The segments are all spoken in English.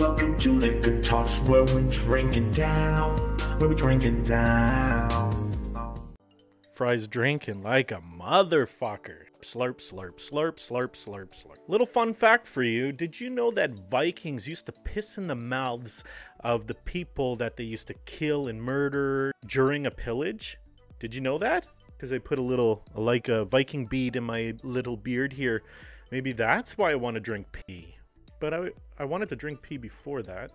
Welcome to Liquor Talks, where we're drinking down, where we're drinking down. Fry's drinking like a motherfucker. Slurp, slurp, slurp, slurp, slurp, slurp. Little fun fact for you did you know that Vikings used to piss in the mouths of the people that they used to kill and murder during a pillage? Did you know that? Because I put a little, like a Viking bead in my little beard here. Maybe that's why I want to drink pee. But I, I wanted to drink pee before that.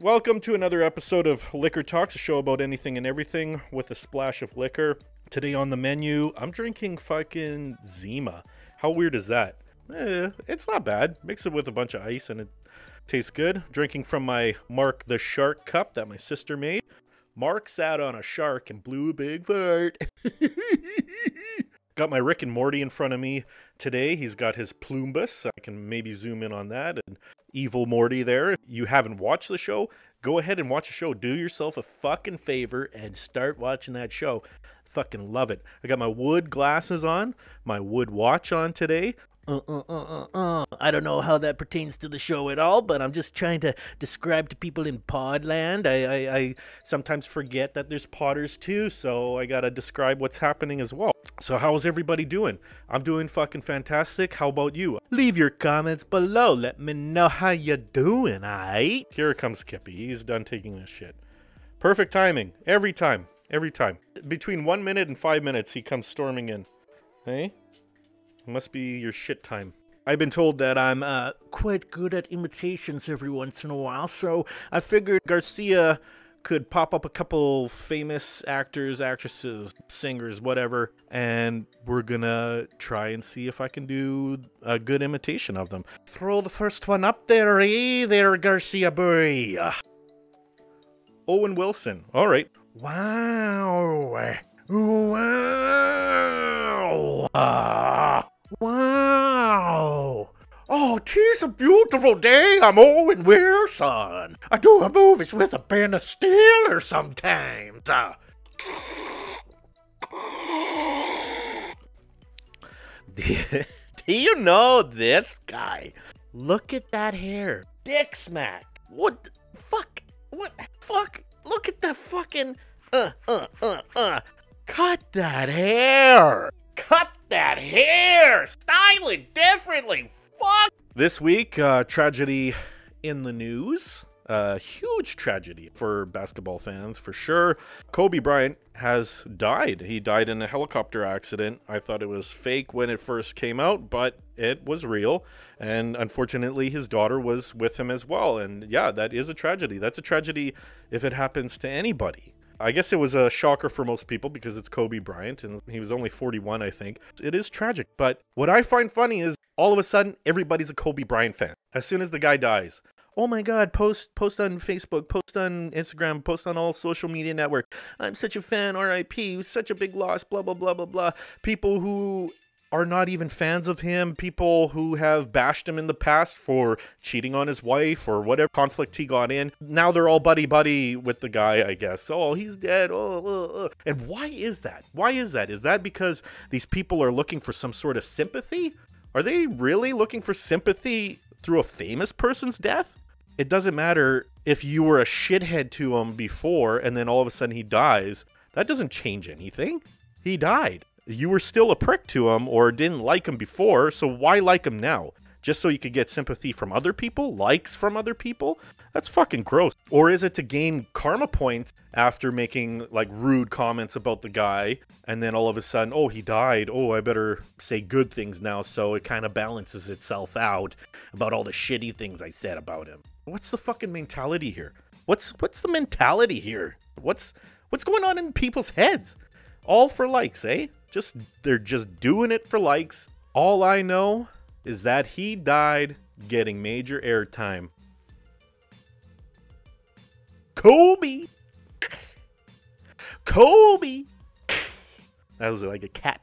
Welcome to another episode of Liquor Talks, a show about anything and everything with a splash of liquor. Today on the menu, I'm drinking fucking Zima. How weird is that? Eh, it's not bad. Mix it with a bunch of ice and it tastes good. Drinking from my Mark the Shark cup that my sister made. Mark sat on a shark and blew a big fart. got my Rick and Morty in front of me today. He's got his Plumbus. I can maybe zoom in on that. And evil Morty there. If you haven't watched the show, go ahead and watch the show. Do yourself a fucking favor and start watching that show. Fucking love it. I got my wood glasses on, my wood watch on today. Uh, uh, uh, uh, uh. I don't know how that pertains to the show at all, but I'm just trying to describe to people in Podland. I, I, I sometimes forget that there's potters too, so I gotta describe what's happening as well. So, how's everybody doing? I'm doing fucking fantastic. How about you? Leave your comments below. Let me know how you're doing, aight? Here comes Kippy. He's done taking this shit. Perfect timing. Every time. Every time. Between one minute and five minutes, he comes storming in. Hey? It must be your shit time. I've been told that I'm uh, quite good at imitations every once in a while, so I figured Garcia could pop up a couple famous actors, actresses, singers, whatever, and we're gonna try and see if I can do a good imitation of them. Throw the first one up there, eh? There, Garcia boy. Owen Wilson. All right. Wow. Wow. Ah. Wow. Oh, tis a beautiful day. I'm Owen Wilson. I do a movies with a pen of steel or sometimes. Uh. do you know this guy? Look at that hair. Dick smack. What fuck? What fuck? Look at the fucking uh uh uh uh. Cut that hair. Cut that hair. Style it differently. Fuck. This week, uh, tragedy in the news. A uh, huge tragedy for basketball fans, for sure. Kobe Bryant has died. He died in a helicopter accident. I thought it was fake when it first came out, but it was real. And unfortunately, his daughter was with him as well. And yeah, that is a tragedy. That's a tragedy if it happens to anybody. I guess it was a shocker for most people because it's Kobe Bryant and he was only 41, I think. It is tragic. But what I find funny is all of a sudden everybody's a Kobe Bryant fan. As soon as the guy dies, oh my god post post on facebook post on instagram post on all social media network i'm such a fan rip such a big loss blah blah blah blah blah people who are not even fans of him people who have bashed him in the past for cheating on his wife or whatever conflict he got in now they're all buddy buddy with the guy i guess oh he's dead oh, oh, oh. and why is that why is that is that because these people are looking for some sort of sympathy are they really looking for sympathy through a famous person's death it doesn't matter if you were a shithead to him before and then all of a sudden he dies. That doesn't change anything. He died. You were still a prick to him or didn't like him before, so why like him now? Just so you could get sympathy from other people, likes from other people? That's fucking gross. Or is it to gain karma points after making like rude comments about the guy and then all of a sudden, oh, he died. Oh, I better say good things now so it kind of balances itself out about all the shitty things I said about him. What's the fucking mentality here? What's what's the mentality here? What's what's going on in people's heads? All for likes, eh? Just they're just doing it for likes. All I know is that he died getting major airtime. Kobe. Kobe. That was like a cat.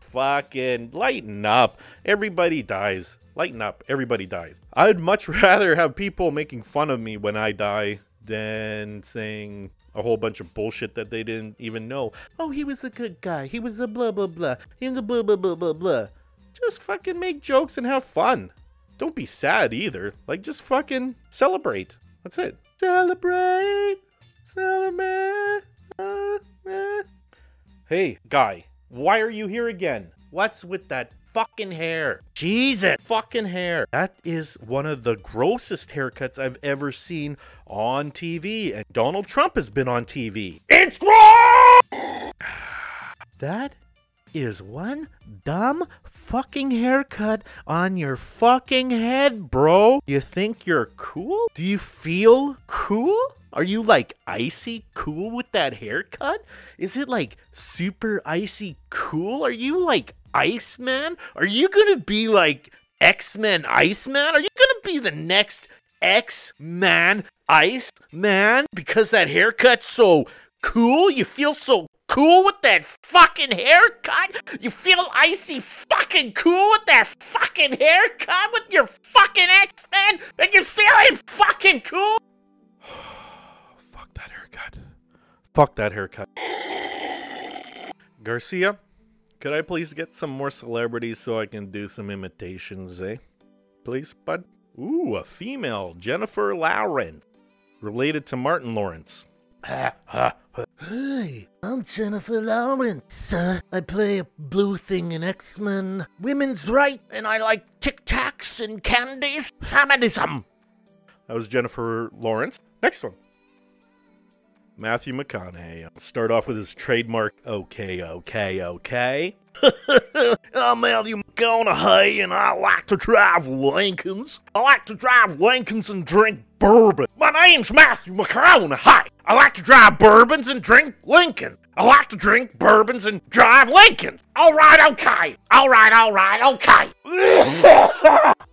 Fucking lighten up. Everybody dies. Lighten up. Everybody dies. I'd much rather have people making fun of me when I die than saying a whole bunch of bullshit that they didn't even know. Oh, he was a good guy. He was a blah blah blah. He was a blah blah blah blah blah. Just fucking make jokes and have fun. don't be sad either. Like, just fucking celebrate. That's it. Celebrate. Celebrate. Hey, guy, why are you here again? What's with that fucking hair? Jesus, fucking hair. That is one of the grossest haircuts I've ever seen on TV. And Donald Trump has been on TV. It's gross! That is one dumb fucking haircut on your fucking head, bro. You think you're cool? Do you feel cool? Are you like icy cool with that haircut? Is it like super icy cool? Are you like Iceman? Are you gonna be like X Men Iceman? Are you gonna be the next X Man Iceman? Because that haircut's so cool? You feel so cool with that fucking haircut? You feel icy fucking cool with that fucking haircut with your fucking X-Men? And you feeling fucking cool? Fuck that haircut. Fuck that haircut. Garcia, could I please get some more celebrities so I can do some imitations, eh? Please, bud? Ooh, a female, Jennifer Lawrence. Related to Martin Lawrence. Hi, I'm Jennifer Lawrence. Uh, I play a blue thing in X Men. Women's right, and I like Tic Tacs and candies. Feminism. That was Jennifer Lawrence. Next one. Matthew McConaughey. Start off with his trademark okay, okay, okay. I'm Matthew McConaughey, and I like to drive Lincolns. I like to drive Lincolns and drink bourbon. My name's Matthew McConaughey. I like to drive bourbons and drink Lincoln. I like to drink bourbons and drive Lincolns. All right, okay. All right, all right, okay.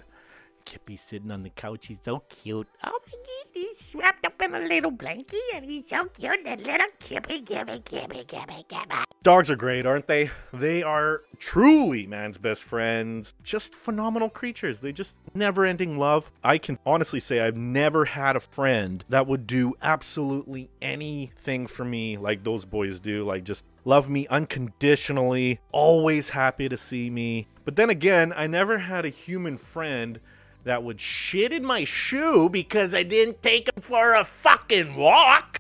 Kippy sitting on the couch. He's so cute. Oh my god, he's wrapped up in a little blankie and he's so cute. That little Kippy, Kippy, Kippy, Kippy, Kippy. Dogs are great, aren't they? They are truly man's best friends. Just phenomenal creatures. They just never ending love. I can honestly say I've never had a friend that would do absolutely anything for me like those boys do. Like, just love me unconditionally, always happy to see me. But then again, I never had a human friend that would shit in my shoe because I didn't take him for a fucking walk.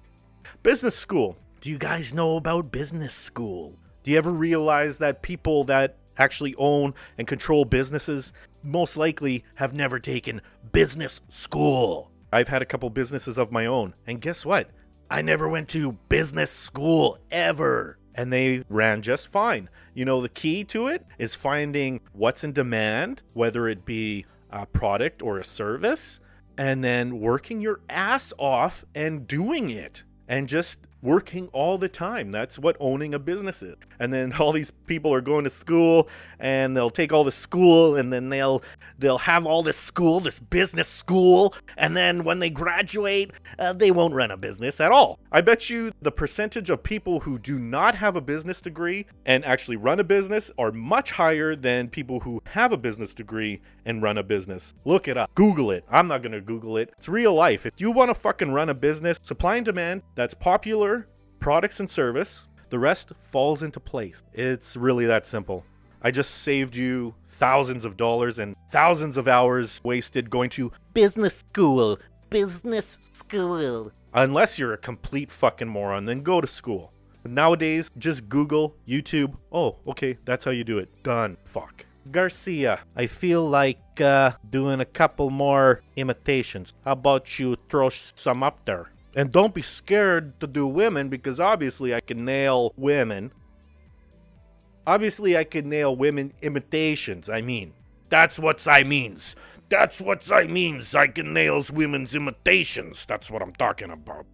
Business school. Do you guys know about business school? Do you ever realize that people that actually own and control businesses most likely have never taken business school? I've had a couple businesses of my own, and guess what? I never went to business school ever. And they ran just fine. You know, the key to it is finding what's in demand, whether it be a product or a service, and then working your ass off and doing it and just working all the time. That's what owning a business is. And then all these people are going to school and they'll take all the school and then they'll they'll have all this school, this business school, and then when they graduate, uh, they won't run a business at all. I bet you the percentage of people who do not have a business degree and actually run a business are much higher than people who have a business degree and run a business. Look it up. Google it. I'm not going to Google it. It's real life. If you want to fucking run a business, supply and demand that's popular, products and service, the rest falls into place. It's really that simple. I just saved you thousands of dollars and thousands of hours wasted going to Business school. Business school. Unless you're a complete fucking moron, then go to school. Nowadays, just Google, YouTube. Oh, okay, that's how you do it. Done. Fuck. Garcia, I feel like uh, doing a couple more imitations. How about you throw some up there? And don't be scared to do women because obviously I can nail women. Obviously, I can nail women imitations. I mean, that's what I means. That's what I means. I can nails women's imitations. That's what I'm talking about.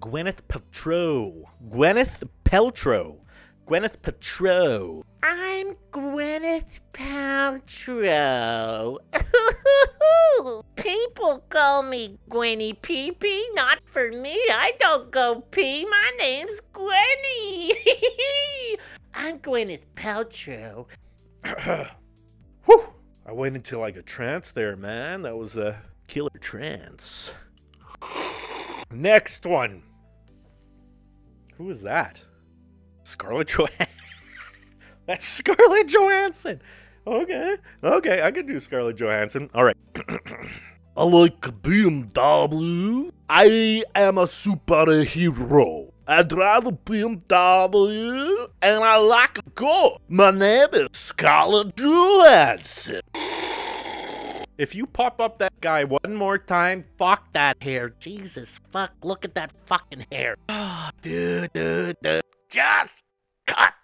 Gwyneth Paltrow. Gwyneth Paltrow. Gwyneth Paltrow. I'm Gwyneth Paltrow. People call me Gwenny Pee Pee. Not for me. I don't go pee. My name's Gwenny. I'm Gwyneth Paltrow. Whew. I went into like a trance there, man. That was a killer trance. Next one. Who is that? Scarlett Johansson. That's Scarlett Johansson. Okay, okay, I can do Scarlett Johansson. All right. I like BMW. I am a superhero. I drive a BMW and I like a car. My name is Scarlett Johansson. If you pop up that guy one more time, fuck that hair. Jesus fuck, look at that fucking hair. Dude, dude, dude. Just cut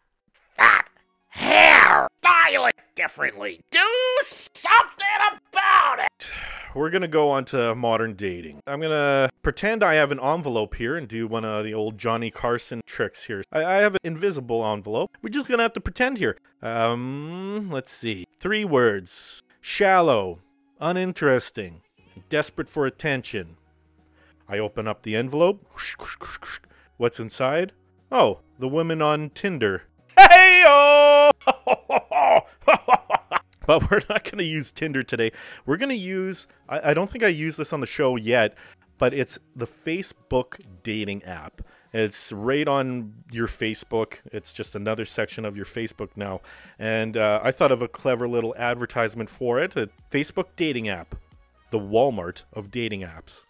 that hair. Style it differently. Do something about it. We're gonna go on to modern dating. I'm gonna pretend I have an envelope here and do one of the old Johnny Carson tricks here. I, I have an invisible envelope. We're just gonna have to pretend here. Um, let's see. Three words: shallow, uninteresting, desperate for attention. I open up the envelope. What's inside? Oh, the women on Tinder. Hey But we're not going to use Tinder today. We're going to use, I, I don't think I used this on the show yet, but it's the Facebook dating app. It's right on your Facebook. It's just another section of your Facebook now. And uh, I thought of a clever little advertisement for it a Facebook dating app, the Walmart of dating apps.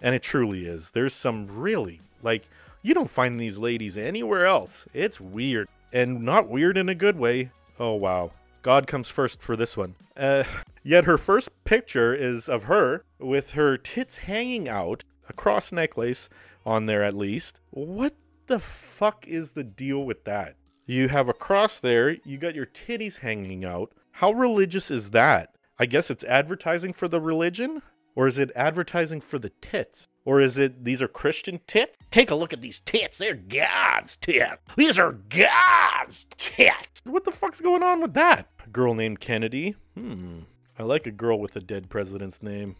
And it truly is. There's some really, like, you don't find these ladies anywhere else. It's weird. And not weird in a good way. Oh, wow. God comes first for this one. Uh, yet her first picture is of her with her tits hanging out, a cross necklace on there at least. What the fuck is the deal with that? You have a cross there, you got your titties hanging out. How religious is that? I guess it's advertising for the religion? Or is it advertising for the tits? Or is it these are Christian tits? Take a look at these tits. They're God's tits. These are God's tits. What the fuck's going on with that? A girl named Kennedy? Hmm. I like a girl with a dead president's name.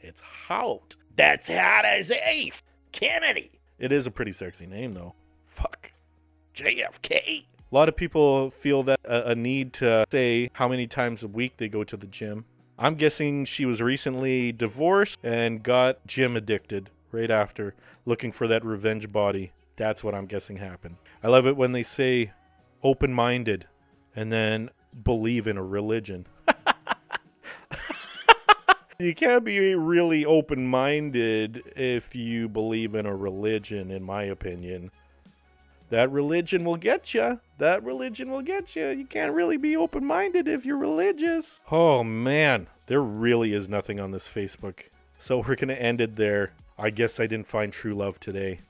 It's Hout. That's hot as Afe. Kennedy. It is a pretty sexy name, though. Fuck. JFK. A lot of people feel that a, a need to say how many times a week they go to the gym. I'm guessing she was recently divorced and got gym addicted right after, looking for that revenge body. That's what I'm guessing happened. I love it when they say open minded and then believe in a religion. you can't be really open minded if you believe in a religion, in my opinion. That religion will get you. That religion will get you. You can't really be open minded if you're religious. Oh man, there really is nothing on this Facebook. So we're going to end it there. I guess I didn't find true love today.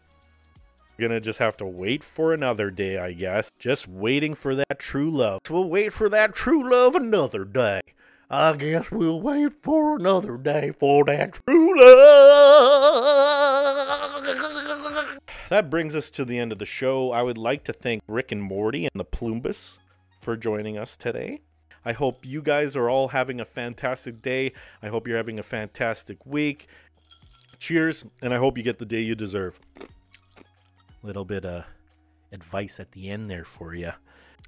We're gonna just have to wait for another day, I guess. Just waiting for that true love. We'll wait for that true love another day. I guess we'll wait for another day for that true love. That brings us to the end of the show. I would like to thank Rick and Morty and the Plumbus for joining us today. I hope you guys are all having a fantastic day. I hope you're having a fantastic week. Cheers, and I hope you get the day you deserve. Little bit of advice at the end there for you.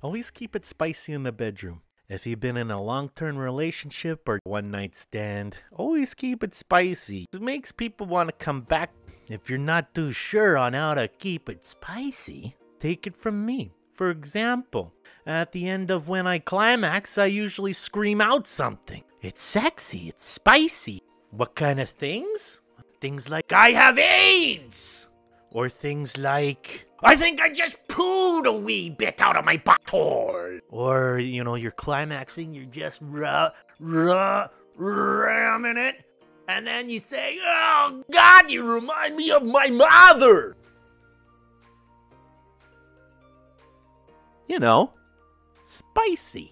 Always keep it spicy in the bedroom. If you've been in a long term relationship or one night stand, always keep it spicy. It makes people want to come back. If you're not too sure on how to keep it spicy, take it from me. For example, at the end of when I climax, I usually scream out something. It's sexy, it's spicy. What kind of things? Things like, I have AIDS! Or things like, I think I just pooed a wee bit out of my butthole. or, you know, you're climaxing, you're just ra- ra- ramming it. And then you say, Oh God, you remind me of my mother. You know, spicy.